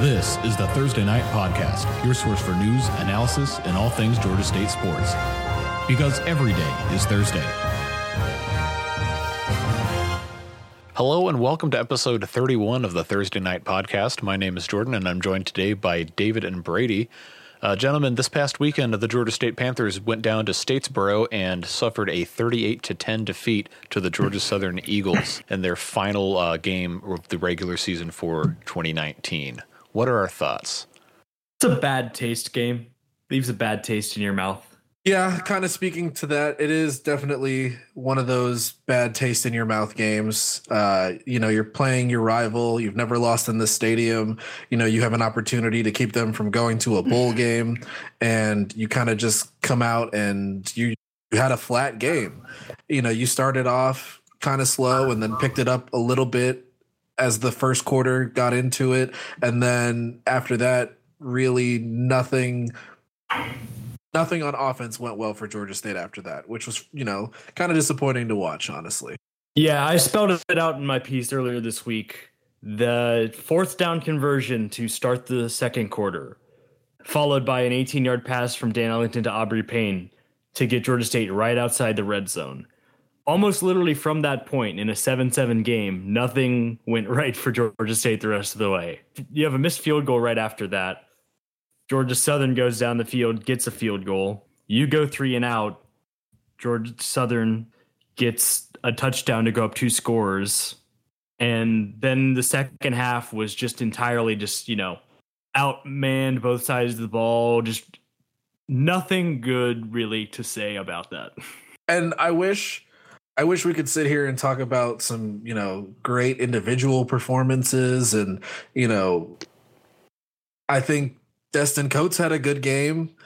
This is the Thursday Night Podcast, your source for news, analysis, and all things Georgia State sports. Because every day is Thursday. Hello, and welcome to episode 31 of the Thursday Night Podcast. My name is Jordan, and I'm joined today by David and Brady. Uh, gentlemen, this past weekend, the Georgia State Panthers went down to Statesboro and suffered a 38 to 10 defeat to the Georgia Southern Eagles in their final uh, game of the regular season for 2019. What are our thoughts? It's a bad taste game. Leaves a bad taste in your mouth. Yeah, kind of speaking to that, it is definitely one of those bad taste in your mouth games. Uh, you know, you're playing your rival, you've never lost in the stadium. You know, you have an opportunity to keep them from going to a bowl game, and you kind of just come out and you, you had a flat game. You know, you started off kind of slow and then picked it up a little bit as the first quarter got into it. And then after that, really nothing nothing on offense went well for Georgia State after that, which was, you know, kind of disappointing to watch, honestly. Yeah, I spelled it out in my piece earlier this week. The fourth down conversion to start the second quarter, followed by an 18 yard pass from Dan Ellington to Aubrey Payne to get Georgia State right outside the red zone. Almost literally from that point in a 7 7 game, nothing went right for Georgia State the rest of the way. You have a missed field goal right after that Georgia Southern goes down the field, gets a field goal. You go three and out. Georgia Southern gets a touchdown to go up two scores. And then the second half was just entirely just, you know, outmanned both sides of the ball. Just nothing good really to say about that. And I wish I wish we could sit here and talk about some, you know, great individual performances and, you know, I think Destin Coates had a good game.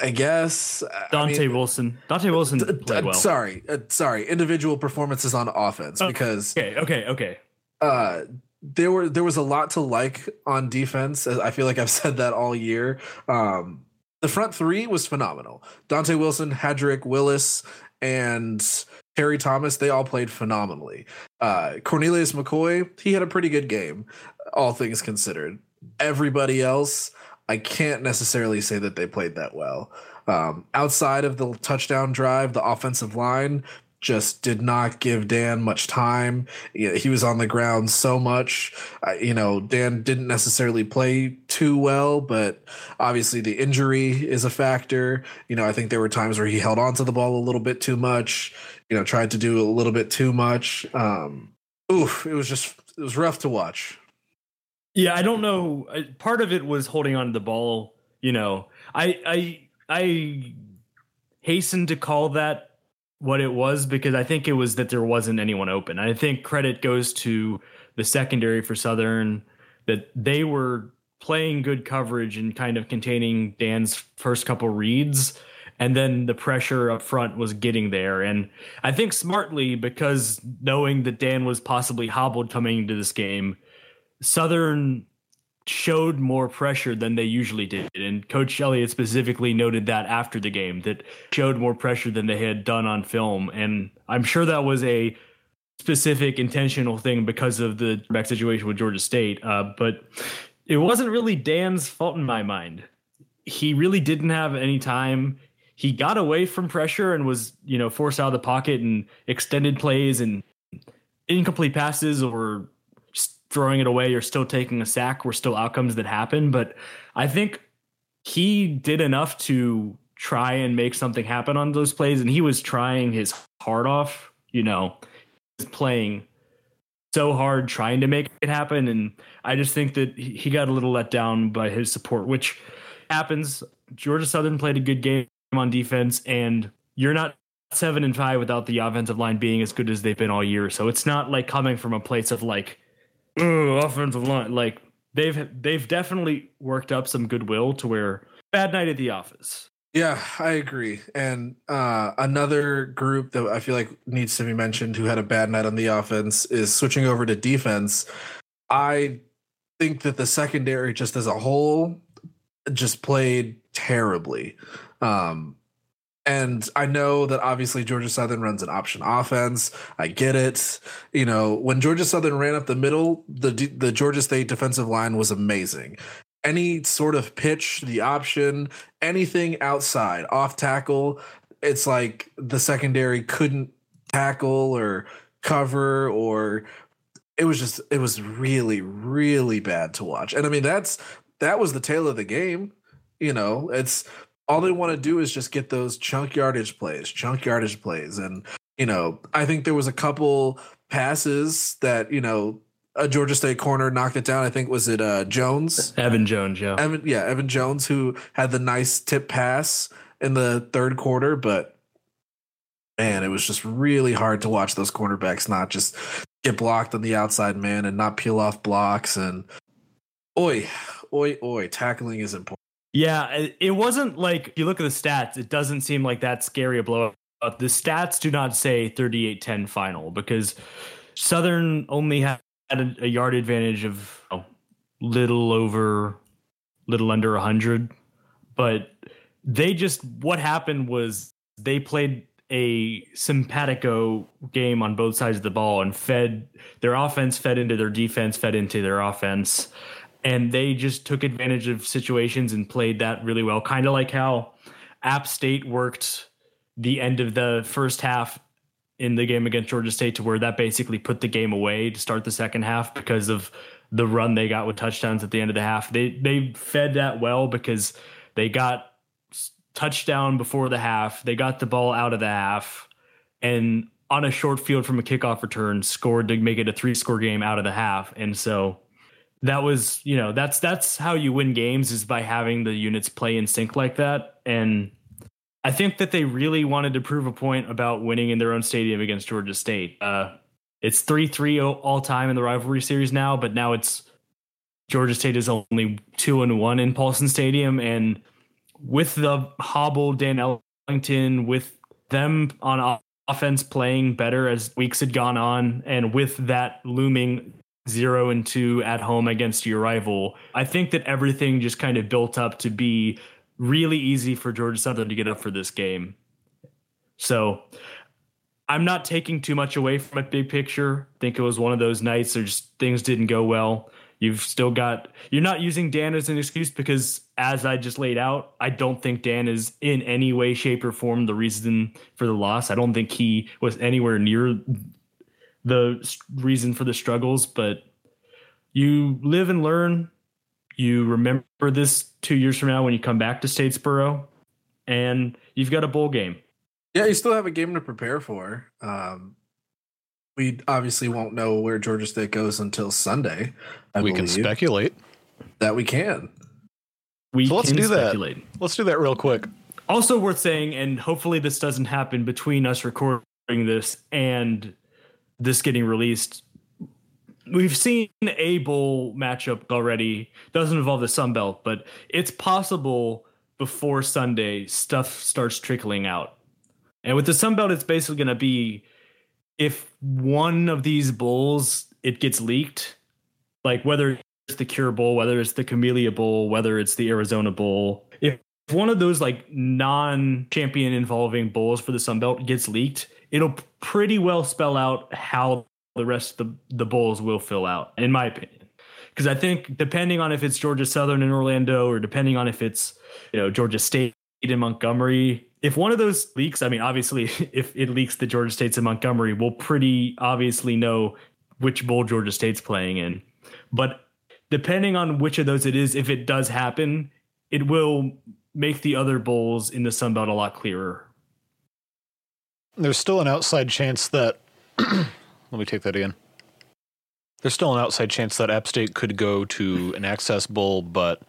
I guess Dante I mean, Wilson. Dante Wilson played well. Sorry, uh, sorry. Individual performances on offense oh, because okay, okay, okay. Uh, there were there was a lot to like on defense. I feel like I've said that all year. Um, the front three was phenomenal. Dante Wilson, Hardrick Willis, and Terry Thomas. They all played phenomenally. Uh, Cornelius McCoy, he had a pretty good game, all things considered everybody else, I can't necessarily say that they played that well. Um, outside of the touchdown drive, the offensive line just did not give Dan much time. He was on the ground so much. you know, Dan didn't necessarily play too well, but obviously the injury is a factor. You know, I think there were times where he held onto the ball a little bit too much, you know, tried to do a little bit too much. Um, oof, it was just, it was rough to watch. Yeah, I don't know. Part of it was holding on to the ball. You know, I I I hasten to call that what it was because I think it was that there wasn't anyone open. I think credit goes to the secondary for Southern that they were playing good coverage and kind of containing Dan's first couple reads and then the pressure up front was getting there and I think smartly because knowing that Dan was possibly hobbled coming into this game Southern showed more pressure than they usually did. And Coach Elliott specifically noted that after the game, that showed more pressure than they had done on film. And I'm sure that was a specific intentional thing because of the back situation with Georgia State. Uh, but it wasn't really Dan's fault in my mind. He really didn't have any time. He got away from pressure and was, you know, forced out of the pocket and extended plays and incomplete passes or throwing it away or still taking a sack were still outcomes that happen. But I think he did enough to try and make something happen on those plays. And he was trying his heart off, you know, playing so hard trying to make it happen. And I just think that he got a little let down by his support, which happens. Georgia Southern played a good game on defense, and you're not seven and five without the offensive line being as good as they've been all year. So it's not like coming from a place of like, oh, offensive line. Like they've they've definitely worked up some goodwill to where bad night at the office. Yeah, I agree. And uh, another group that I feel like needs to be mentioned who had a bad night on the offense is switching over to defense. I think that the secondary, just as a whole, just played terribly. Um, And I know that obviously Georgia Southern runs an option offense. I get it. You know, when Georgia Southern ran up the middle, the the Georgia State defensive line was amazing. Any sort of pitch, the option, anything outside, off tackle, it's like the secondary couldn't tackle or cover or it was just it was really really bad to watch. And I mean that's that was the tail of the game. You know, it's all they want to do is just get those chunk yardage plays, chunk yardage plays. And, you know, I think there was a couple passes that, you know, a Georgia State corner knocked it down. I think was it uh Jones? Evan Jones, yeah. Evan yeah, Evan Jones who had the nice tip pass in the third quarter, but man, it was just really hard to watch those cornerbacks not just get blocked on the outside man and not peel off blocks and oi, oi, oi, tackling is important. Yeah, it wasn't like if you look at the stats, it doesn't seem like that scary a blowout. The stats do not say 38-10 final because Southern only had a, a yard advantage of oh, little over little under 100, but they just what happened was they played a simpatico game on both sides of the ball and fed their offense fed into their defense fed into their offense and they just took advantage of situations and played that really well. Kind of like how App State worked the end of the first half in the game against Georgia State to where that basically put the game away to start the second half because of the run they got with touchdowns at the end of the half. They they fed that well because they got touchdown before the half. They got the ball out of the half and on a short field from a kickoff return scored to make it a three score game out of the half. And so that was you know that's that's how you win games is by having the units play in sync like that. And i think that they really wanted to prove a point about winning in their own stadium against georgia state. Uh, it's 3-3 all time in the rivalry series now but now it's georgia state is only 2 and 1 in paulson stadium. And with the hobble dan ellington with them on offense playing better as weeks had gone on and with that looming zero and two at home against your rival. I think that everything just kind of built up to be really easy for Georgia Southern to get up for this game. So I'm not taking too much away from it big picture. I think it was one of those nights where just things didn't go well. You've still got you're not using Dan as an excuse because as I just laid out, I don't think Dan is in any way, shape, or form the reason for the loss. I don't think he was anywhere near the reason for the struggles, but you live and learn. You remember this two years from now when you come back to Statesboro, and you've got a bowl game. Yeah, you still have a game to prepare for. Um, we obviously won't know where Georgia State goes until Sunday. I we can speculate that we can. We so let's do speculate. that. Let's do that real quick. Also worth saying, and hopefully this doesn't happen between us recording this and this getting released, we've seen a bowl matchup already. Doesn't involve the Sun Belt, but it's possible before Sunday stuff starts trickling out. And with the Sun Belt, it's basically going to be if one of these bowls it gets leaked, like whether it's the Cure Bowl, whether it's the Camellia Bowl, whether it's the Arizona Bowl. If one of those like non-champion involving bowls for the Sun Belt gets leaked, it'll pretty well spell out how the rest of the, the bowls will fill out, in my opinion. Because I think depending on if it's Georgia Southern in Orlando or depending on if it's you know Georgia State in Montgomery, if one of those leaks, I mean, obviously, if it leaks the Georgia State's in Montgomery, we'll pretty obviously know which bowl Georgia State's playing in. But depending on which of those it is, if it does happen, it will make the other bowls in the Sun Belt a lot clearer there's still an outside chance that let me take that again. There's still an outside chance that App State could go to an Access Bowl, but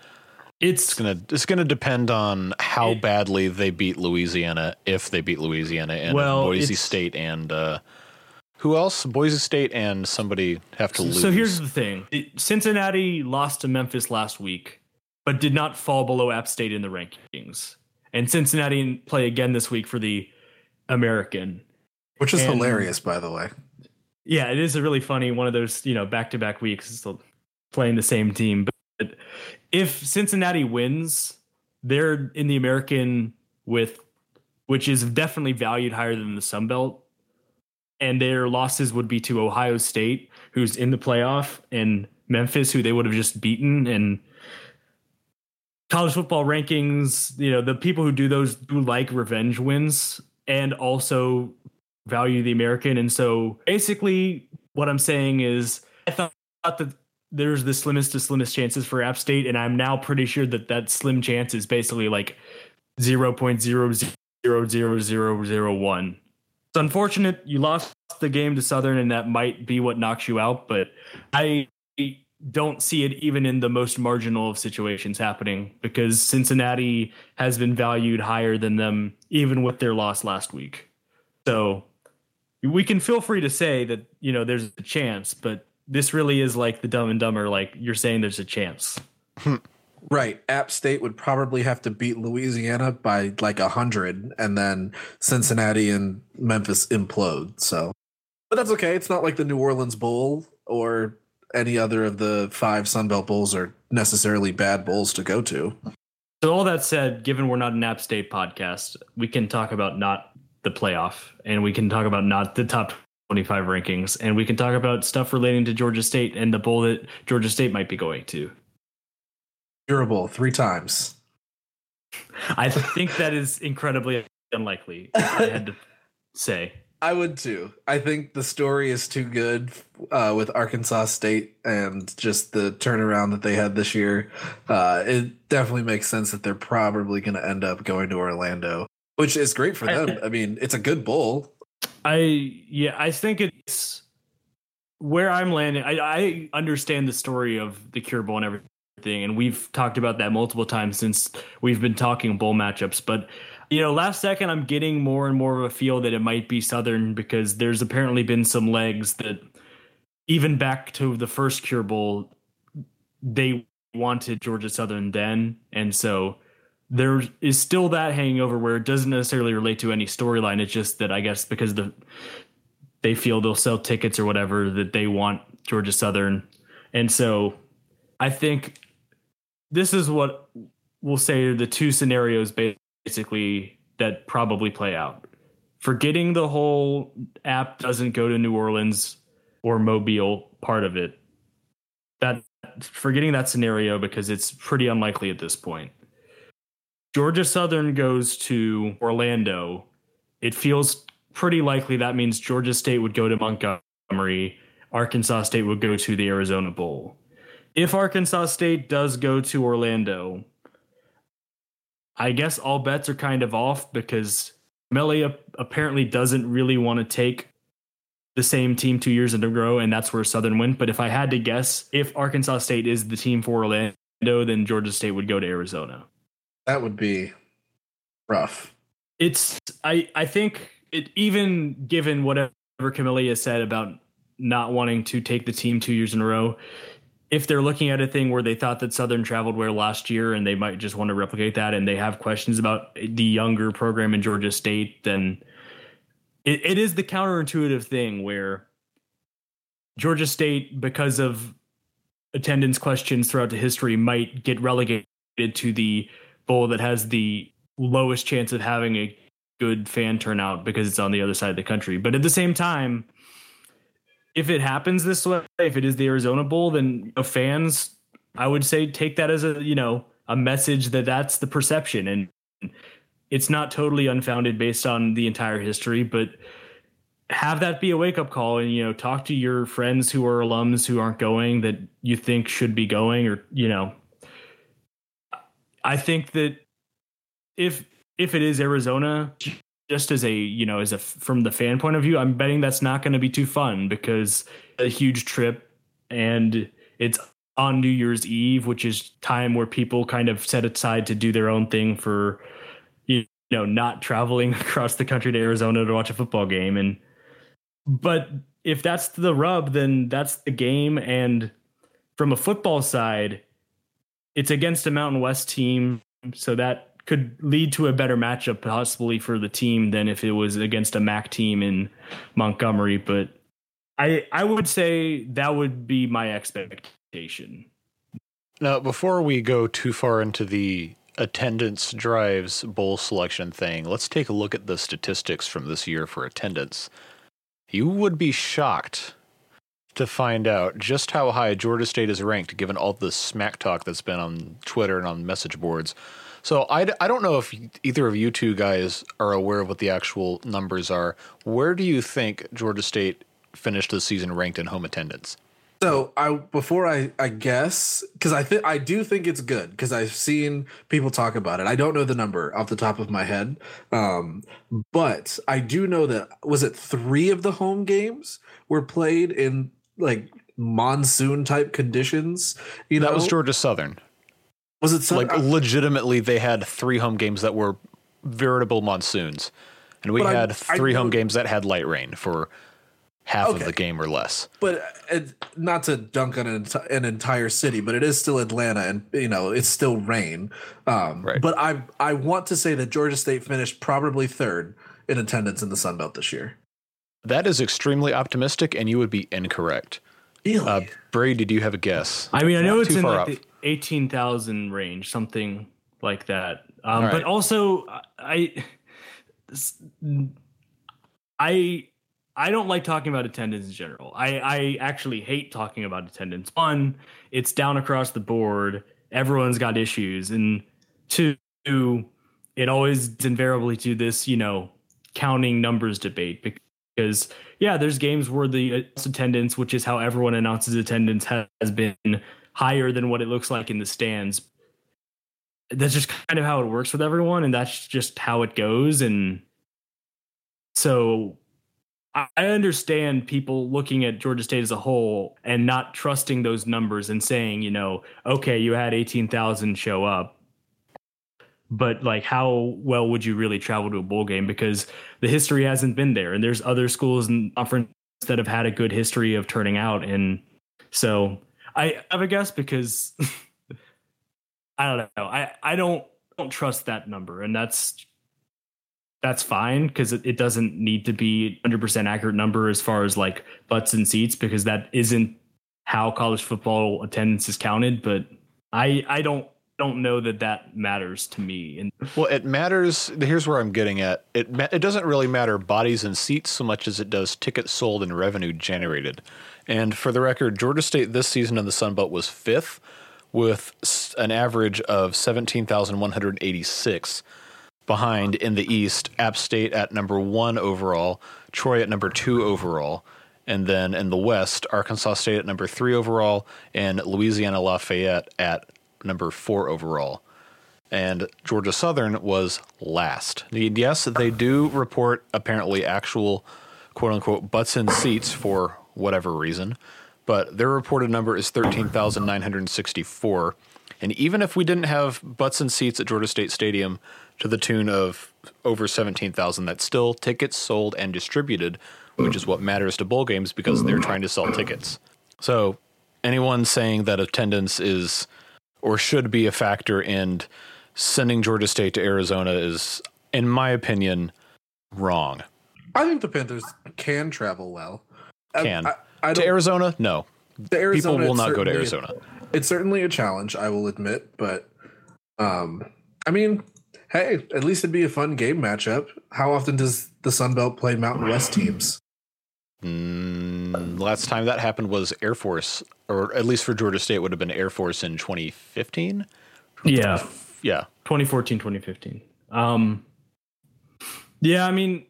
it's, it's gonna it's gonna depend on how it, badly they beat Louisiana, if they beat Louisiana and well, Boise State and uh, who else? Boise State and somebody have to lose. So here's the thing: Cincinnati lost to Memphis last week, but did not fall below App State in the rankings. And Cincinnati play again this week for the American, which is and, hilarious, by the way. Yeah, it is a really funny one of those you know back to back weeks playing the same team. But if Cincinnati wins, they're in the American with which is definitely valued higher than the Sun Belt. And their losses would be to Ohio State, who's in the playoff, and Memphis, who they would have just beaten. And college football rankings, you know, the people who do those do like revenge wins and also value the American. And so basically, what I'm saying is, I thought that there's the slimmest to slimmest chances for App State, and I'm now pretty sure that that slim chance is basically like 0.0000001. It's unfortunate you lost the game to Southern, and that might be what knocks you out, but I don't see it even in the most marginal of situations happening because Cincinnati has been valued higher than them, even with their loss last week. So we can feel free to say that, you know, there's a chance, but this really is like the dumb and dumber, like you're saying there's a chance. Right. App State would probably have to beat Louisiana by like a hundred, and then Cincinnati and Memphis implode. So, but that's okay. It's not like the New Orleans Bowl or any other of the five Sun Belt bowls are necessarily bad bowls to go to. So, all that said, given we're not an App State podcast, we can talk about not the playoff, and we can talk about not the top 25 rankings, and we can talk about stuff relating to Georgia State and the bowl that Georgia State might be going to. Durable three times. I think that is incredibly unlikely. I had to say. I would too. I think the story is too good uh, with Arkansas State and just the turnaround that they had this year. Uh, it definitely makes sense that they're probably going to end up going to Orlando, which is great for them. I mean, it's a good bowl. I yeah, I think it's where I'm landing. I, I understand the story of the Cure Bowl and everything. And we've talked about that multiple times since we've been talking bowl matchups. But, you know, last second, I'm getting more and more of a feel that it might be Southern because there's apparently been some legs that even back to the first Cure Bowl, they wanted Georgia Southern then. And so there is still that hanging over where it doesn't necessarily relate to any storyline. It's just that I guess because the they feel they'll sell tickets or whatever that they want Georgia Southern. And so I think this is what we'll say are the two scenarios basically that probably play out. Forgetting the whole app doesn't go to New Orleans or Mobile part of it. That forgetting that scenario because it's pretty unlikely at this point. Georgia Southern goes to Orlando. It feels pretty likely that means Georgia State would go to Montgomery, Arkansas State would go to the Arizona Bowl if Arkansas State does go to Orlando, I guess all bets are kind of off because Melia apparently doesn't really want to take the same team two years in a row, and that's where Southern went. But if I had to guess, if Arkansas State is the team for Orlando, then Georgia State would go to Arizona. That would be rough. It's I I think it even given whatever Camellia said about not wanting to take the team two years in a row, if they're looking at a thing where they thought that Southern traveled where last year and they might just want to replicate that and they have questions about the younger program in Georgia State, then it, it is the counterintuitive thing where Georgia State, because of attendance questions throughout the history, might get relegated to the bowl that has the lowest chance of having a good fan turnout because it's on the other side of the country. But at the same time, if it happens this way, if it is the Arizona Bowl, then you know, fans, I would say, take that as a you know a message that that's the perception, and it's not totally unfounded based on the entire history, but have that be a wake up call, and you know talk to your friends who are alums who aren't going that you think should be going, or you know, I think that if if it is Arizona, just as a you know as a from the fan point of view i'm betting that's not going to be too fun because a huge trip and it's on new year's eve which is time where people kind of set aside to do their own thing for you know not traveling across the country to arizona to watch a football game. And but if that's the rub then that's the game. And from a football side it's against a mountain west team so that could lead to a better matchup possibly for the team than if it was against a MAC team in Montgomery. But I I would say that would be my expectation. Now, before we go too far into the attendance drives bowl selection thing, let's take a look at the statistics from this year for attendance. You would be shocked to find out just how high Georgia State is ranked, given all the smack talk that's been on Twitter and on message boards. So I, I don't know if either of you two guys are aware of what the actual numbers are. Where do you think Georgia State finished the season ranked in home attendance? So I before I I guess because I think I do think it's good because I've seen people talk about it. I don't know the number off the top of my head, um, but I do know that was it three of the home games were played in like monsoon type conditions. You know, that was Georgia Southern. Was it like legitimately? They had three home games that were veritable monsoons, and we had I, three I home games that had light rain for half okay. of the game or less. But it, not to dunk on an, an, entire city, but it is still Atlanta, and you know it's still rain. Um, right. But I I want to say that Georgia State finished probably third in attendance in the Sun Belt this year. That is extremely optimistic, and you would be incorrect. Really? Uh, Bray, did you have a guess? I mean, I know it's in like the eighteen thousand range, something like that. Um, right. But also, I, I I don't like talking about attendance in general. I, I actually hate talking about attendance. One, it's down across the board. Everyone's got issues. And two, it always invariably to this, you know, counting numbers debate because yeah, there's games where the attendance, which is how everyone announces attendance, has been higher than what it looks like in the stands. That's just kind of how it works with everyone, and that's just how it goes. And so I understand people looking at Georgia State as a whole and not trusting those numbers and saying, you know, okay, you had 18,000 show up. But like, how well would you really travel to a bowl game? Because the history hasn't been there. And there's other schools and conference that have had a good history of turning out. And so I have a guess because I don't know. I, I don't, don't trust that number. And that's that's fine because it, it doesn't need to be 100% accurate number as far as like butts and seats because that isn't how college football attendance is counted but i i don't don't know that that matters to me and well it matters here's where i'm getting at it it doesn't really matter bodies and seats so much as it does tickets sold and revenue generated and for the record georgia state this season in the sun belt was fifth with an average of 17186 behind in the East, App State at number one overall, Troy at number two overall. And then in the West, Arkansas State at number three overall, and Louisiana Lafayette at number four overall. And Georgia Southern was last. Yes, they do report apparently actual quote unquote butts in seats for whatever reason, but their reported number is 13,964. And even if we didn't have butts in seats at Georgia State Stadium, to the tune of over 17,000 that's still tickets sold and distributed, which is what matters to bowl games because they're trying to sell tickets. So, anyone saying that attendance is or should be a factor in sending Georgia State to Arizona is, in my opinion, wrong. I think the Panthers can travel well. Can. I, I to Arizona? No. Arizona, People will not go to Arizona. it's certainly a challenge, I will admit, but um, I mean, Hey, at least it'd be a fun game matchup. How often does the Sun Belt play Mountain West teams? Mm, last time that happened was Air Force, or at least for Georgia State, would have been Air Force in 2015. Yeah, yeah, 2014, 2015. Um, yeah, I mean,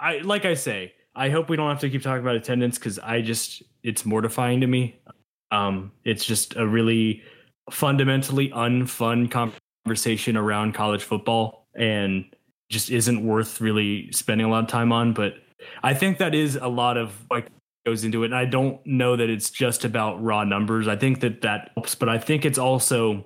I like I say, I hope we don't have to keep talking about attendance because I just it's mortifying to me. Um, it's just a really fundamentally unfun conversation around college football and just isn't worth really spending a lot of time on. But I think that is a lot of like goes into it. And I don't know that it's just about raw numbers. I think that that helps, but I think it's also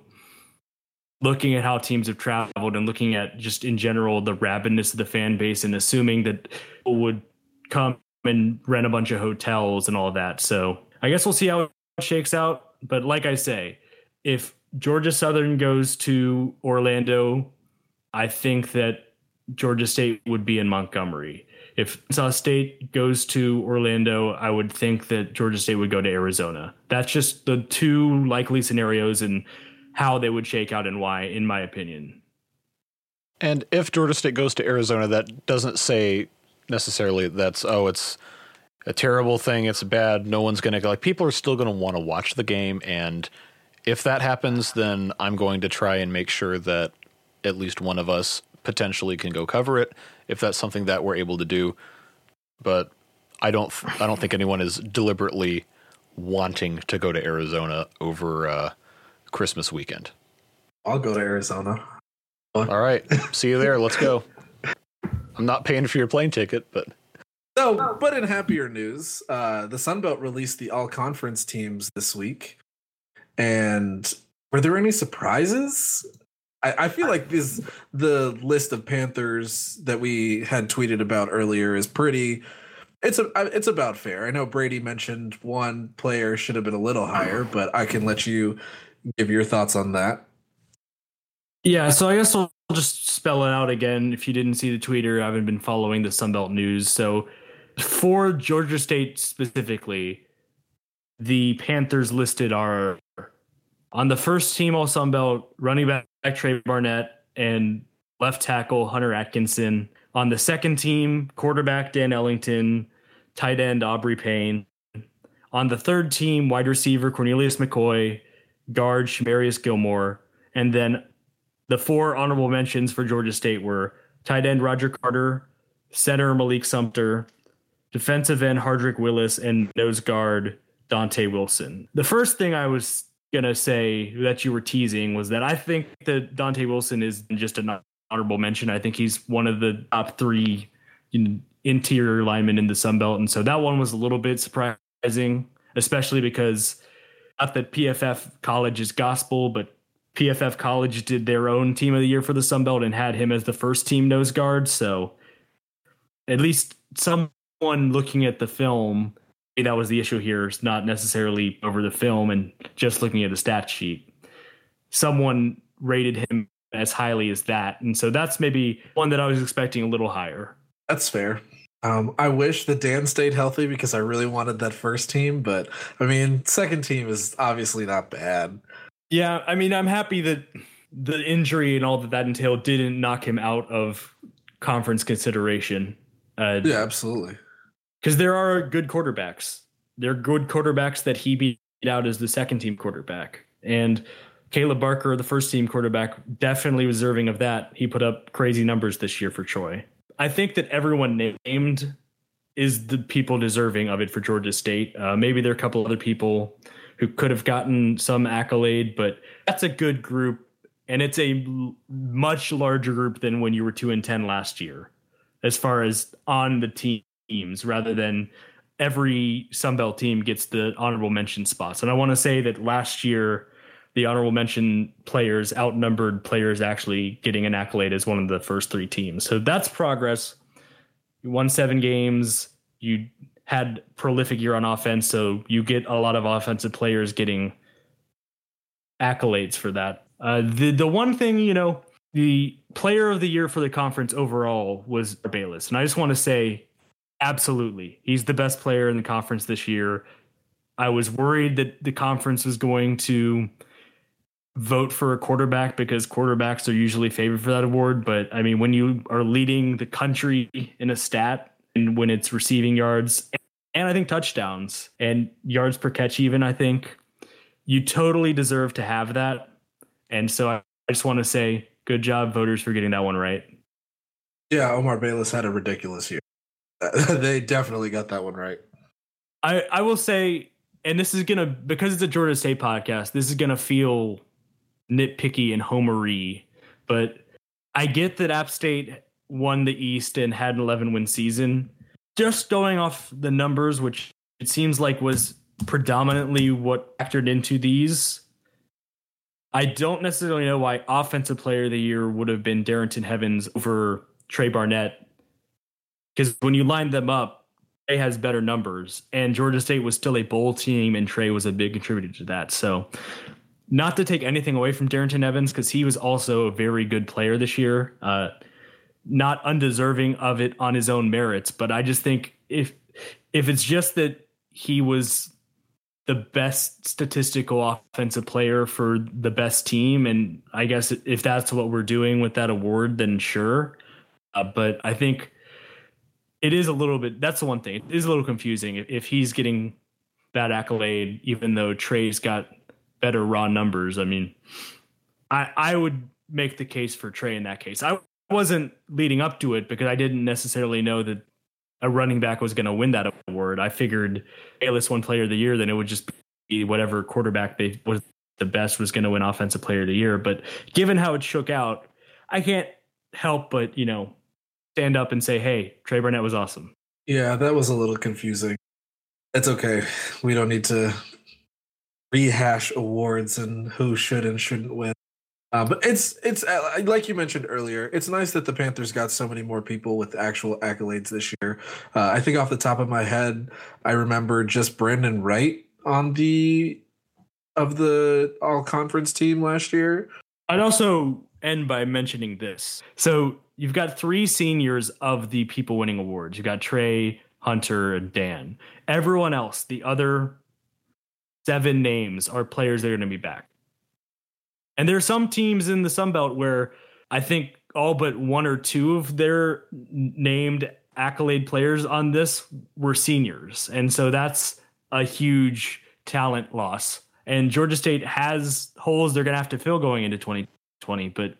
looking at how teams have traveled and looking at just in general the rabidness of the fan base and assuming that people would come and rent a bunch of hotels and all that. So I guess we'll see how it shakes out. But like I say, if Georgia Southern goes to Orlando, I think that Georgia State would be in Montgomery. If Arkansas State goes to Orlando, I would think that Georgia State would go to Arizona. That's just the two likely scenarios and how they would shake out and why, in my opinion. And if Georgia State goes to Arizona, that doesn't say necessarily that's oh it's a terrible thing, it's bad, no one's going to like people are still going to want to watch the game and if that happens then I'm going to try and make sure that at least one of us potentially can go cover it if that's something that we're able to do. But I don't I don't think anyone is deliberately wanting to go to Arizona over uh, Christmas weekend. I'll go to Arizona. All right. See you there. Let's go. I'm not paying for your plane ticket, but so, but in happier news, uh, the Sun Belt released the all conference teams this week. And were there any surprises? I, I feel like this the list of Panthers that we had tweeted about earlier is pretty it's a it's about fair. I know Brady mentioned one player should have been a little higher, but I can let you give your thoughts on that. Yeah, so I guess I'll just spell it out again. If you didn't see the tweeter, I haven't been following the Sunbelt news. So for Georgia State specifically, the Panthers listed are on the first team All Sunbelt, running back Trey Barnett and left tackle Hunter Atkinson. On the second team, quarterback Dan Ellington, tight end Aubrey Payne. On the third team, wide receiver Cornelius McCoy, guard Shamarius Gilmore, and then the four honorable mentions for Georgia State were tight end Roger Carter, center Malik Sumter, defensive end Hardrick Willis, and nose guard Dante Wilson. The first thing I was gonna say that you were teasing was that I think that Dante Wilson is just an honorable mention. I think he's one of the top three interior linemen in the Sun Belt, and so that one was a little bit surprising, especially because not that PFF College is gospel, but PFF College did their own team of the year for the Sun Belt and had him as the first team nose guard. So at least someone looking at the film, that was the issue here. It's not necessarily over the film and just looking at the stat sheet. Someone rated him as highly as that. And so that's maybe one that I was expecting a little higher. That's fair. Um, I wish that Dan stayed healthy because I really wanted that first team, but I mean, second team is obviously not bad. Yeah, I mean, I'm happy that the injury and all that that entailed didn't knock him out of conference consideration. Uh, yeah, absolutely. Because there are good quarterbacks. There are good quarterbacks that he beat out as the second team quarterback. And Kaleb Barker, the first team quarterback, definitely deserving of that. He put up crazy numbers this year for Troy. I think that everyone named is the people deserving of it for Georgia State. Uh, maybe there are a couple other people who could have gotten some accolade, but that's a good group. And it's a much larger group than when you were two and 10 last year, as far as on the teams, rather than every Sunbelt team gets the honorable mention spots. And I want to say that last year, the honorable mention players outnumbered players actually getting an accolade as one of the first three teams. So that's progress. You won seven games. You had prolific year on offense, so you get a lot of offensive players getting accolades for that. Uh, the the one thing you know, the player of the year for the conference overall was Bayless, and I just want to say, absolutely, he's the best player in the conference this year. I was worried that the conference was going to vote for a quarterback because quarterbacks are usually favored for that award. But I mean, when you are leading the country in a stat and when it's receiving yards and I think touchdowns and yards per catch, even, I think you totally deserve to have that. And so I just want to say good job, voters, for getting that one right. Yeah, Omar Bayless had a ridiculous year. they definitely got that one right. I, I will say, and this is gonna because it's a Georgia State podcast, this is gonna feel nitpicky and homery, but I get that App State won the East and had an 11 win season. Just going off the numbers, which it seems like was predominantly what factored into these, I don't necessarily know why Offensive Player of the Year would have been Darrynton Evans over Trey Barnett. Because when you line them up, Trey has better numbers, and Georgia State was still a bowl team, and Trey was a big contributor to that. So not to take anything away from Darrynton Evans because he was also a very good player this year. Uh, not undeserving of it on his own merits, but I just think if if it's just that he was the best statistical offensive player for the best team. And I guess if that's what we're doing with that award, then sure. Uh, but I think it is a little bit, that's the one thing. It is a little confusing if, if he's getting that accolade, even though Trey's got better raw numbers. I mean, I, I would make the case for Trey in that case. I wasn't leading up to it because I didn't necessarily know that a running back was going to win that award. I figured A-list one player of the year, then it would just be whatever quarterback they was the best was going to win offensive player of the year. But given how it shook out, I can't help but you know stand up and say, "Hey, Trey Barnett was awesome." Yeah, that was a little confusing. It's okay. We don't need to rehash awards and who should and shouldn't win. Uh, but it's it's uh, like you mentioned earlier. It's nice that the Panthers got so many more people with actual accolades this year. Uh, I think off the top of my head, I remember just Brandon Wright on the of the All Conference team last year. I'd also end by mentioning this. So you've got three seniors of the people winning awards. You've got Trey, Hunter, and Dan. Everyone else, the other seven names, are players that are going to be back. And there are some teams in the Sun Belt where I think all but one or two of their named accolade players on this were seniors. And so that's a huge talent loss. And Georgia State has holes they're going to have to fill going into 2020. But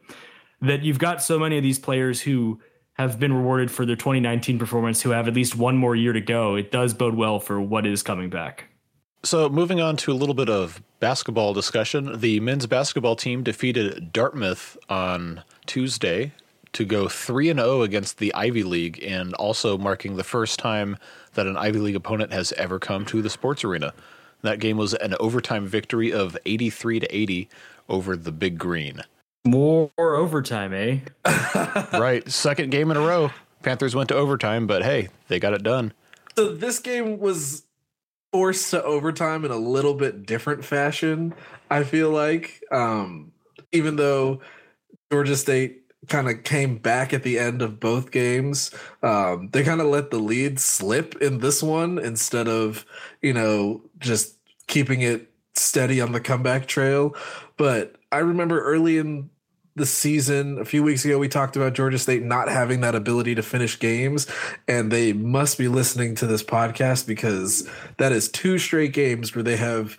that you've got so many of these players who have been rewarded for their 2019 performance who have at least one more year to go, it does bode well for what is coming back. So, moving on to a little bit of basketball discussion, the men's basketball team defeated Dartmouth on Tuesday to go 3 and 0 against the Ivy League and also marking the first time that an Ivy League opponent has ever come to the sports arena. That game was an overtime victory of 83 to 80 over the Big Green. More overtime, eh? right, second game in a row. Panthers went to overtime, but hey, they got it done. So this game was forced to overtime in a little bit different fashion. I feel like, um, even though Georgia State kind of came back at the end of both games, um, they kind of let the lead slip in this one instead of you know just keeping it steady on the comeback trail. But I remember early in the season. A few weeks ago, we talked about Georgia State not having that ability to finish games, and they must be listening to this podcast because that is two straight games where they have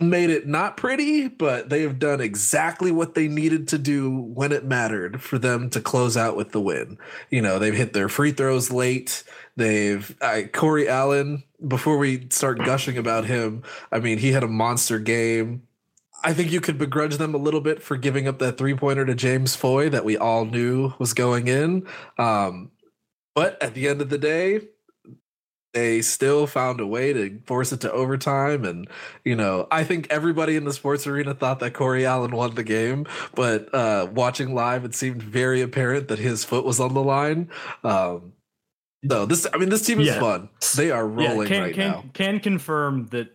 made it not pretty, but they have done exactly what they needed to do when it mattered for them to close out with the win. You know, they've hit their free throws late. They've uh, Corey Allen. Before we start gushing about him, I mean, he had a monster game I think you could begrudge them a little bit for giving up that three pointer to James Foye that we all knew was going in. Um, but at the end of the day, they still found a way to force it to overtime. And, you know, I think everybody in the sports arena thought that Corey Allen won the game, but uh, watching live, it seemed very apparent that his foot was on the line. Um, so this, I mean, this team is yeah. fun. They are rolling yeah, can, right can, now. Can confirm that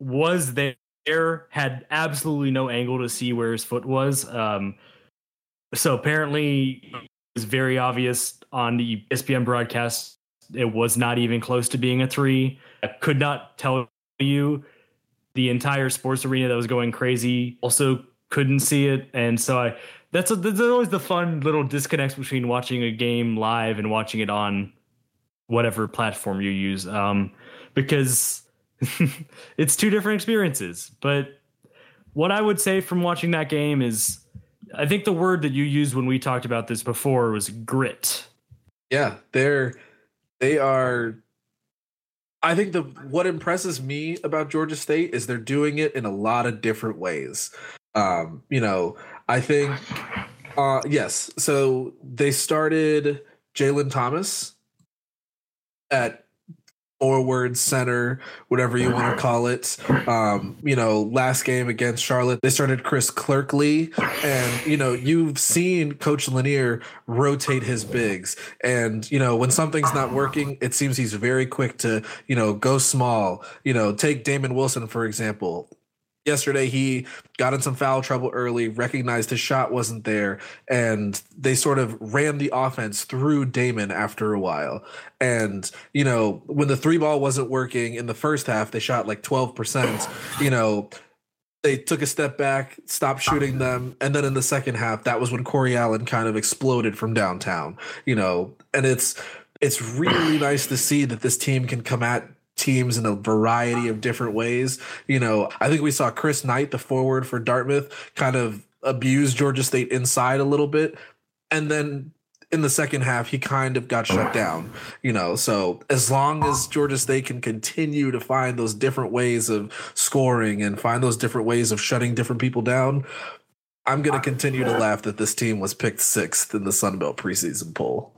was there Air had absolutely no angle to see where his foot was. Um, so apparently, it was very obvious on the ESPN broadcast. It was not even close to being a three. I could not tell you the entire sports arena that was going crazy. Also, couldn't see it, and so I. That's, a, that's always the fun little disconnects between watching a game live and watching it on whatever platform you use. Um, because it's two different experiences. But what I would say from watching that game is I think the word that you used when we talked about this before was grit. Yeah, they're they are I think the what impresses me about Georgia State is they're doing it in a lot of different ways. Um, you know, I think uh yes, so they started Jalen Thomas at forward, center, whatever you want to call it. Um, you know, last game against Charlotte, they started Chris Clerkley, and you know, you've seen Coach Lanier rotate his bigs, and you know, when something's not working, it seems he's very quick to you know go small. You know, take Damon Wilson for example yesterday he got in some foul trouble early, recognized his shot wasn't there, and they sort of ran the offense through Damon after a while. And, you know, when the three ball wasn't working in the first half, they shot like 12%, you know, they took a step back, stopped shooting them, and then in the second half, that was when Corey Allen kind of exploded from downtown. You know, and it's it's really nice to see that this team can come at teams in a variety of different ways. You know, I think we saw Chris Knight, the forward for Dartmouth, kind of abuse Georgia State inside a little bit. And then in the second half, he kind of got shut down, you know. So as long as Georgia State can continue to find those different ways of scoring and find those different ways of shutting different people down, I'm going to continue to laugh that this team was picked sixth in the Sun Belt preseason poll.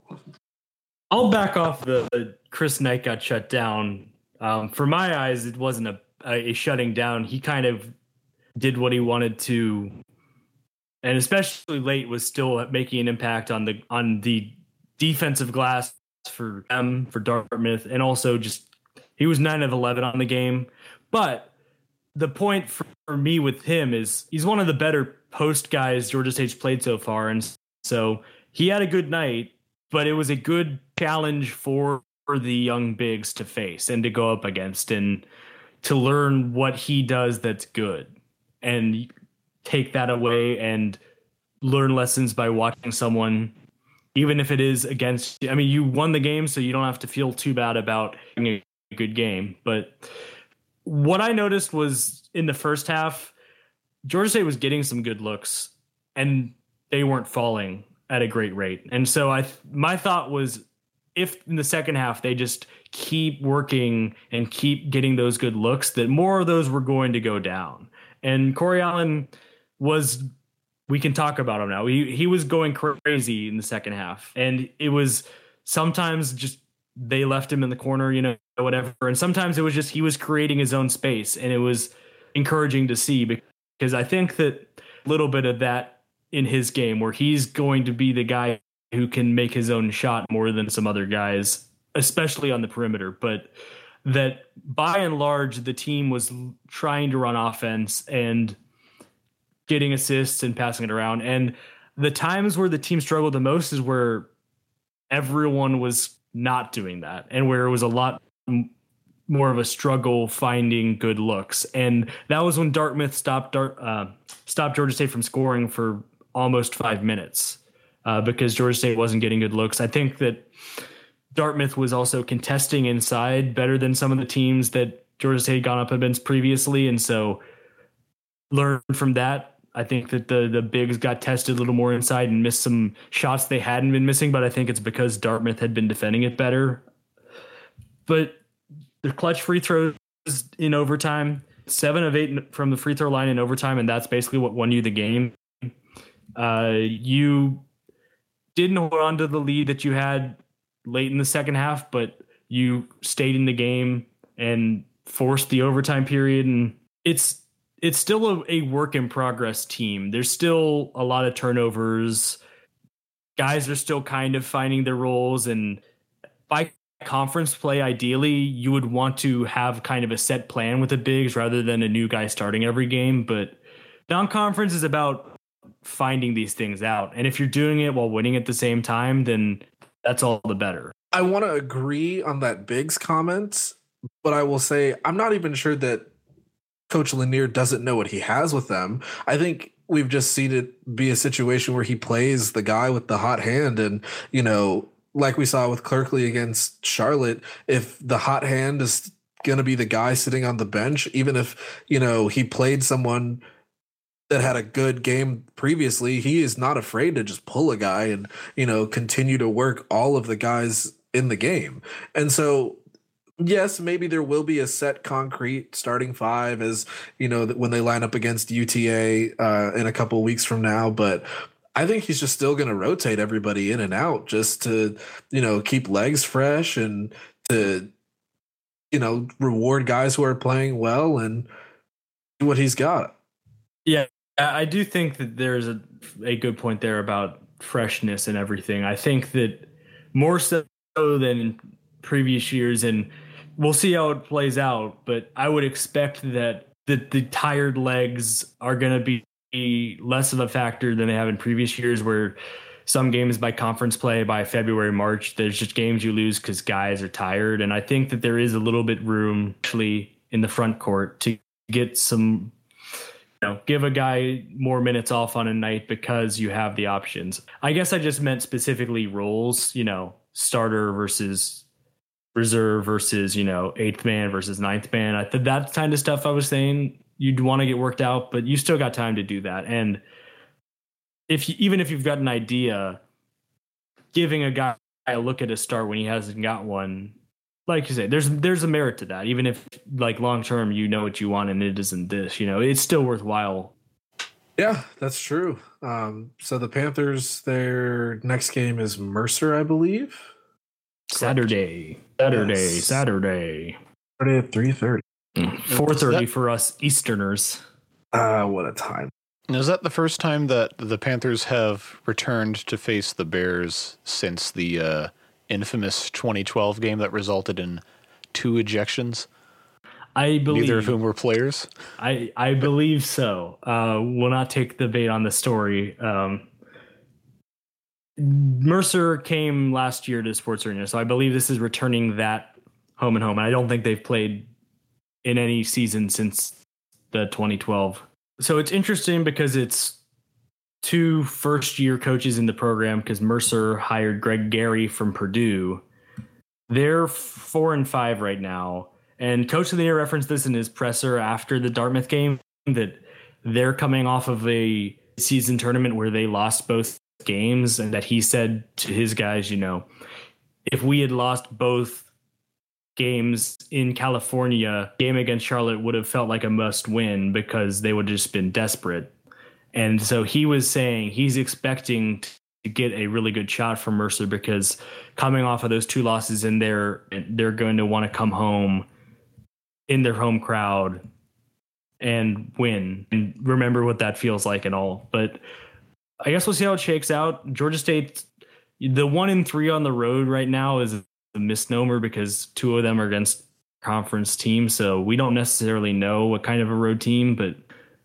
I'll back off the Chris Knight got shut down um, for my eyes, it wasn't a, a shutting down. He kind of did what he wanted to, and especially late was still making an impact on the on the defensive glass for them for Dartmouth, and also just he was nine of eleven on the game. But the point for, for me with him is he's one of the better post guys Georgia State's played so far, and so he had a good night, but it was a good challenge for for the young bigs to face and to go up against and to learn what he does that's good and take that away and learn lessons by watching someone even if it is against I mean you won the game so you don't have to feel too bad about a good game. But what I noticed was in the first half Georgia State was getting some good looks and they weren't falling at a great rate. And so I my thought was if in the second half they just keep working and keep getting those good looks, that more of those were going to go down. And Corey Allen was we can talk about him now. He he was going crazy in the second half. And it was sometimes just they left him in the corner, you know, whatever. And sometimes it was just he was creating his own space and it was encouraging to see because I think that a little bit of that in his game where he's going to be the guy who can make his own shot more than some other guys, especially on the perimeter. But that by and large, the team was trying to run offense and getting assists and passing it around. And the times where the team struggled the most is where everyone was not doing that and where it was a lot more of a struggle finding good looks. And that was when Dartmouth stopped uh, stopped Georgia State from scoring for almost five minutes uh, because Georgia State wasn't getting good looks. I think that Dartmouth was also contesting inside better than some of the teams that Georgia State had gone up against previously, and so learn from that. I think that the the bigs got tested a little more inside and missed some shots they hadn't been missing, but I think it's because Dartmouth had been defending it better. But the clutch free throws in overtime, seven of eight from the free throw line in overtime, and that's basically what won you the game. Uh, you didn't hold on to the lead that you had late in the second half, but you stayed in the game and forced the overtime period. And it's it's still a, a work in progress team. There's still a lot of turnovers. Guys are still kind of finding their roles and by conference play ideally you would want to have kind of a set plan with the bigs rather than a new guy starting every game but non-conference is about finding these things out. And if you're doing it while winning at the same time, then that's all the better. I want to agree on that Biggs comment, but I will say I'm not even sure that Coach Lanier doesn't know what he has with them. I think we've just seen it be a situation where he plays the guy with the hot hand and, you know, like we saw with Clerkley against Charlotte, if the hot hand is going to be the guy sitting on the bench, even if, you know, he played someone that had a good game previously, he is not afraid to just pull a guy and, you know, continue to work all of the guys in the game. And so yes, maybe there will be a set concrete starting five as, you know, when they line up against UTA uh, in a couple weeks from now, but I think he's just still going to rotate everybody in and out just to, you know, keep legs fresh and to, you know, reward guys who are playing well and do what he's got. Yeah, I do think that there's a, a good point there about freshness and everything. I think that more so than previous years, and we'll see how it plays out. But I would expect that that the tired legs are going to be less of a factor than they have in previous years, where some games by conference play by February, March, there's just games you lose because guys are tired. And I think that there is a little bit room actually in the front court to get some, know, give a guy more minutes off on a night because you have the options. I guess I just meant specifically roles, you know, starter versus reserve versus, you know, eighth man versus ninth man. I think that kind of stuff I was saying you'd want to get worked out, but you still got time to do that. And if you, even if you've got an idea, giving a guy a look at a start when he hasn't got one, like you say, there's there's a merit to that. Even if like long term you know what you want and it isn't this, you know, it's still worthwhile. Yeah, that's true. Um, so the Panthers, their next game is Mercer, I believe. Saturday, Saturday, yes. Saturday. Saturday at three thirty. Mm, four thirty for us Easterners. Ah, uh, what a time! Is that the first time that the Panthers have returned to face the Bears since the uh, infamous 2012 game that resulted in two ejections? I believe neither of whom were players. I I believe so. Uh, we'll not take the bait on the story. Um, Mercer came last year to Sports Arena, so I believe this is returning that home and home. And I don't think they've played in any season since the 2012 so it's interesting because it's two first year coaches in the program because Mercer hired Greg Gary from Purdue. They're four and five right now. And Coach of the Year referenced this in his presser after the Dartmouth game that they're coming off of a season tournament where they lost both games and that he said to his guys, you know, if we had lost both games in California, game against Charlotte would have felt like a must win because they would have just been desperate. And so he was saying he's expecting to get a really good shot from Mercer because coming off of those two losses in there, eh, they're going to want to come home in their home crowd and win and remember what that feels like and all. But I guess we'll see how it shakes out. Georgia State, the one in three on the road right now is a misnomer because two of them are against conference teams. So we don't necessarily know what kind of a road team, but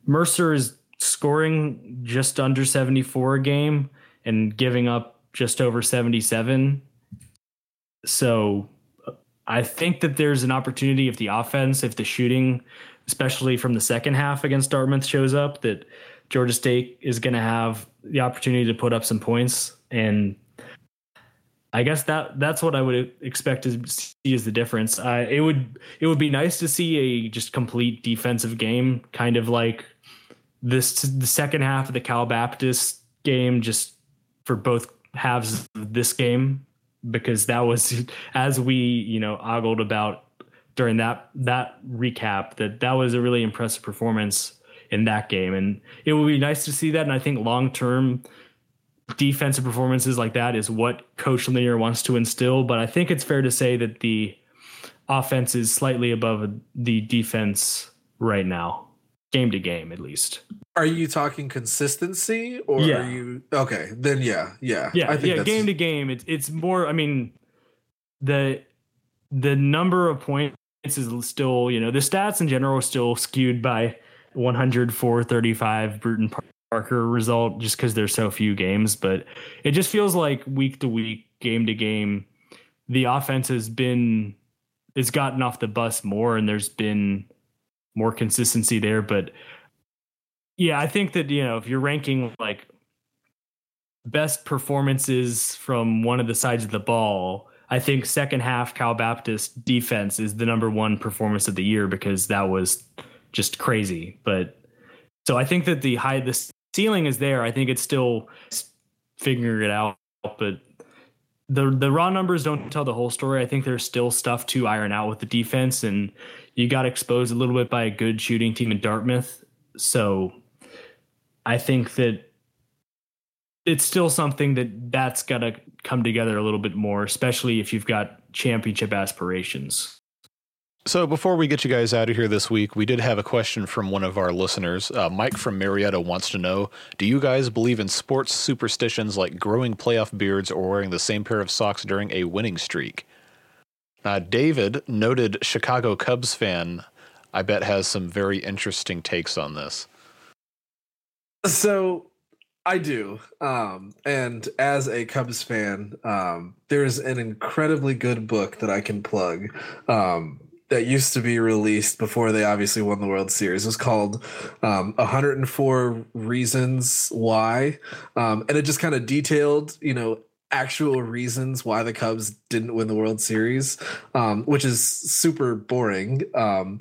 Mercer is scoring just under 74 a game and giving up just over 77. So I think that there's an opportunity if the offense, if the shooting, especially from the second half against Dartmouth, shows up, that Georgia State is going to have the opportunity to put up some points. And I guess that that's what I would expect to see as the difference. Uh, it would it would be nice to see a just complete defensive game, kind of like this the second half of the Cal Baptist game, just for both halves of this game, because that was as we you know ogled about during that that recap that that was a really impressive performance in that game, and it would be nice to see that. And I think long term defensive performances like that is what Coach Lanier wants to instill. But I think it's fair to say that the offense is slightly above the defense right now, game to game at least. Are you talking consistency or yeah. are you okay? Then yeah, yeah, yeah, yeah. Game to game, it's it's more. I mean, the the number of points is still you know the stats in general are still skewed by 104 35 Bruton Parker result just because there's so few games, but it just feels like week to week, game to game, the offense has been it's gotten off the bus more and there's been more consistency there. But yeah, I think that, you know, if you're ranking like best performances from one of the sides of the ball, I think second half Cal Baptist defense is the number one performance of the year because that was just crazy. But so I think that the high the ceiling is there. I think it's still figuring it out, but the the raw numbers don't tell the whole story. I think there's still stuff to iron out with the defense, and you got exposed a little bit by a good shooting team in Dartmouth. So I think that it's still something that that's got to come together a little bit more, especially if you've got championship aspirations. So before we get you guys out of here this week, we did have a question from one of our listeners. Uh, Mike from Marietta wants to know: Do you guys believe in sports superstitions like growing playoff beards or wearing the same pair of socks during a winning streak? Uh, David, noted Chicago Cubs fan, I bet has some very interesting takes on this. So I do. Um, and as a Cubs fan, um, there's an incredibly good book that I can plug. Um, that used to be released before they obviously won the World Series. It was called um, 104 Reasons Why. Um, and it just kind of detailed, you know, actual reasons why the Cubs didn't win the World Series, um, which is super boring. Um,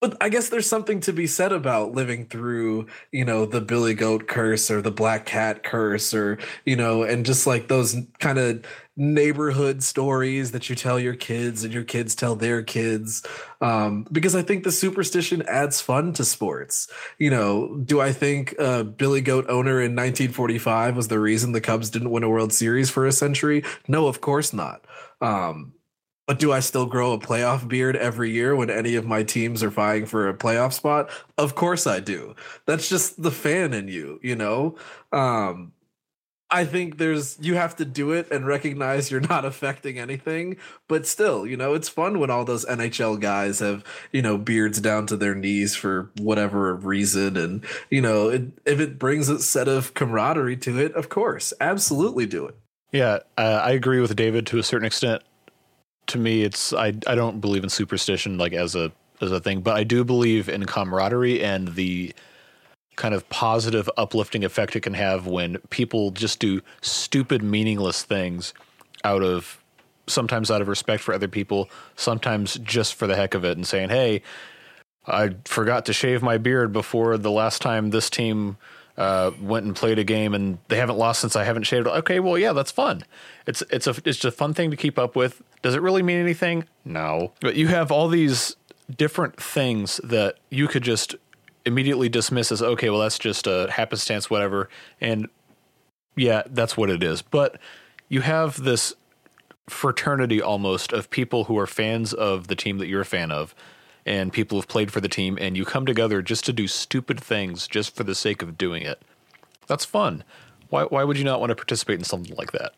but I guess there's something to be said about living through, you know, the Billy Goat curse or the Black Cat curse or, you know, and just like those kind of neighborhood stories that you tell your kids and your kids tell their kids. Um, because I think the superstition adds fun to sports. You know, do I think uh, Billy Goat owner in 1945 was the reason the Cubs didn't win a World Series for a century? No, of course not. Um, but do I still grow a playoff beard every year when any of my teams are vying for a playoff spot? Of course I do. That's just the fan in you, you know? Um, I think there's you have to do it and recognize you're not affecting anything, but still, you know, it's fun when all those NHL guys have, you know, beards down to their knees for whatever reason and, you know, it, if it brings a set of camaraderie to it, of course, absolutely do it. Yeah, uh, I agree with David to a certain extent to me it's I I don't believe in superstition like as a as a thing, but I do believe in camaraderie and the kind of positive uplifting effect it can have when people just do stupid meaningless things out of sometimes out of respect for other people, sometimes just for the heck of it and saying, "Hey, I forgot to shave my beard before the last time this team uh, went and played a game and they haven't lost since I haven't shaved. Okay, well, yeah, that's fun. It's it's a it's just a fun thing to keep up with. Does it really mean anything? No. But you have all these different things that you could just immediately dismiss as okay, well, that's just a happenstance, whatever. And yeah, that's what it is. But you have this fraternity almost of people who are fans of the team that you're a fan of and people who've played for the team, and you come together just to do stupid things just for the sake of doing it. That's fun. Why, why would you not want to participate in something like that?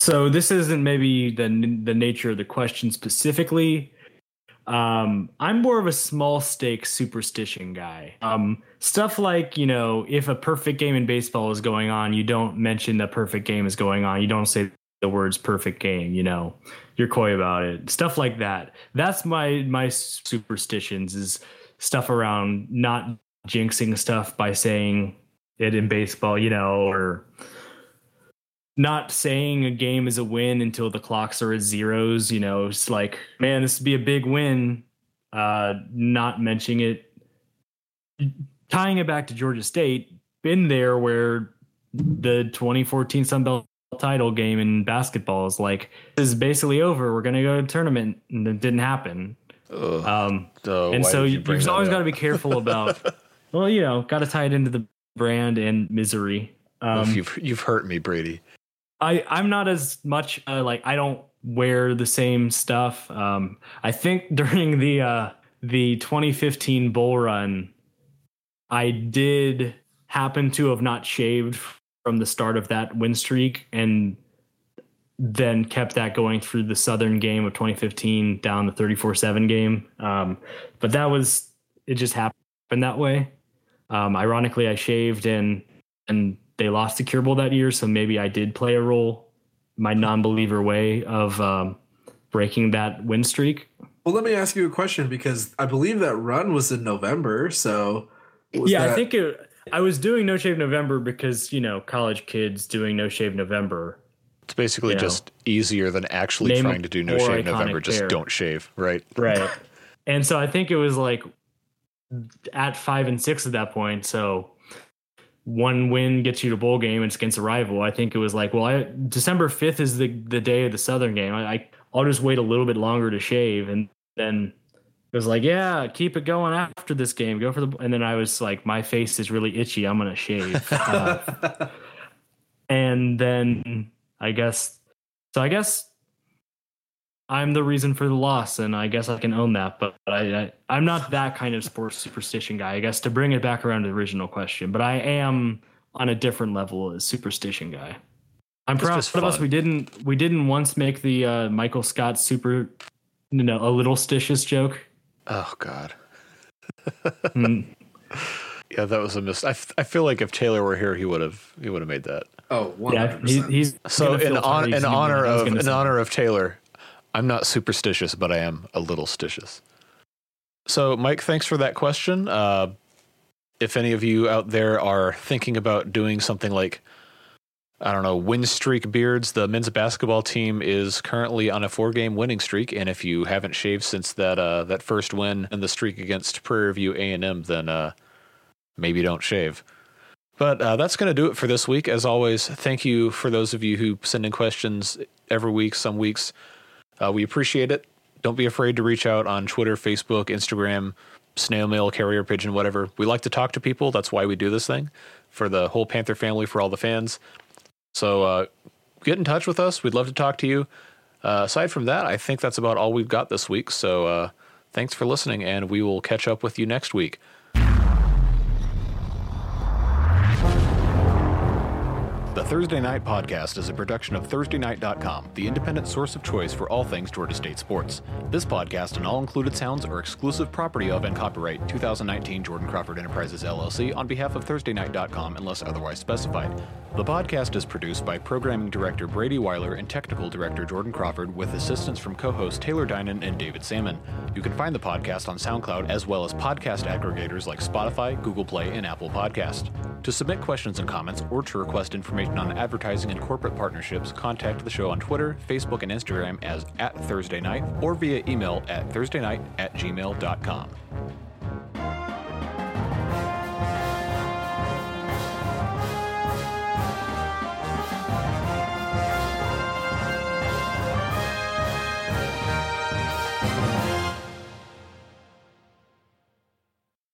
So this isn't maybe the the nature of the question specifically. Um, I'm more of a small stake superstition guy. Um, stuff like you know, if a perfect game in baseball is going on, you don't mention the perfect game is going on. You don't say the words perfect game. You know, you're coy about it. Stuff like that. That's my my superstitions is stuff around not jinxing stuff by saying it in baseball, you know, or not saying a game is a win until the clocks are at zeros, you know, it's like, man, this would be a big win. Uh, not mentioning it, tying it back to Georgia State, been there where the 2014 Sun Belt title game in basketball is like this is basically over. We're gonna go to tournament, and it didn't happen. Um, Oh, and so you, you've always got to be careful about. well, you know, got to tie it into the brand and misery. Um, you've you've hurt me, Brady. I I'm not as much uh, like I don't wear the same stuff. Um, I think during the uh, the 2015 bull run, I did happen to have not shaved from the start of that win streak and then kept that going through the Southern game of 2015 down the 34-7 game. Um, but that was it just happened that way. Um, ironically, I shaved and and they lost the Cure Bowl that year, so maybe I did play a role, my non-believer way of um, breaking that win streak. Well, let me ask you a question because I believe that run was in November. So, was yeah, I think it, I was doing No Shave November because you know college kids doing No Shave November. It's basically You know, just easier than actually name trying to do no shave November. Just pair. don't shave, right? Right. and so I think it was like at five and six at that point. So one win gets you to bowl game. and It's against a rival. I think it was like, well, I, December fifth is the the day of the Southern game. I, I I'll just wait a little bit longer to shave, and then it was like, yeah, keep it going after this game. Go for the. And then I was like, my face is really itchy. I'm gonna shave. Uh, and then I guess so. I guess I'm the reason for the loss, and I guess I can own that. But I, I I'm not that kind of sports superstition guy. I guess to bring it back around to the original question, but I am on a different level as superstition guy. I'm proud of us. We didn't we didn't once make the uh, Michael Scott super, you know, a little stitious joke. Oh God. Mm. Yeah, that was a miss. I, f- I feel like if Taylor were here, he would have he would have made that. Oh, Yeah, 100%. he, he's So in on, in honor what I was of in say. honor of Taylor, I'm not superstitious, but I am a little stitious. So Mike, thanks for that question. Uh, if any of you out there are thinking about doing something like I don't know, win streak beards, the men's basketball team is currently on a four game winning streak, and if you haven't shaved since that uh, that first win and the streak against Prairie View A and M, then uh, maybe don't shave. But uh, that's going to do it for this week. As always, thank you for those of you who send in questions every week, some weeks. Uh, we appreciate it. Don't be afraid to reach out on Twitter, Facebook, Instagram, snail mail, carrier pigeon, whatever. We like to talk to people. That's why we do this thing for the whole Panther family, for all the fans. So uh, get in touch with us. We'd love to talk to you. Uh, aside from that, I think that's about all we've got this week. So uh, thanks for listening, and we will catch up with you next week. The Thursday Night Podcast is a production of ThursdayNight.com, the independent source of choice for all things Georgia State sports. This podcast and all included sounds are exclusive property of and copyright 2019 Jordan Crawford Enterprises LLC on behalf of ThursdayNight.com unless otherwise specified. The podcast is produced by Programming Director Brady Weiler and Technical Director Jordan Crawford with assistance from co-hosts Taylor Dinan and David Salmon. You can find the podcast on SoundCloud as well as podcast aggregators like Spotify, Google Play, and Apple Podcast. To submit questions and comments or to request information on advertising and corporate partnerships, contact the show on Twitter, Facebook, and Instagram as at Thursday Night or via email at thursdaynight at gmail.com.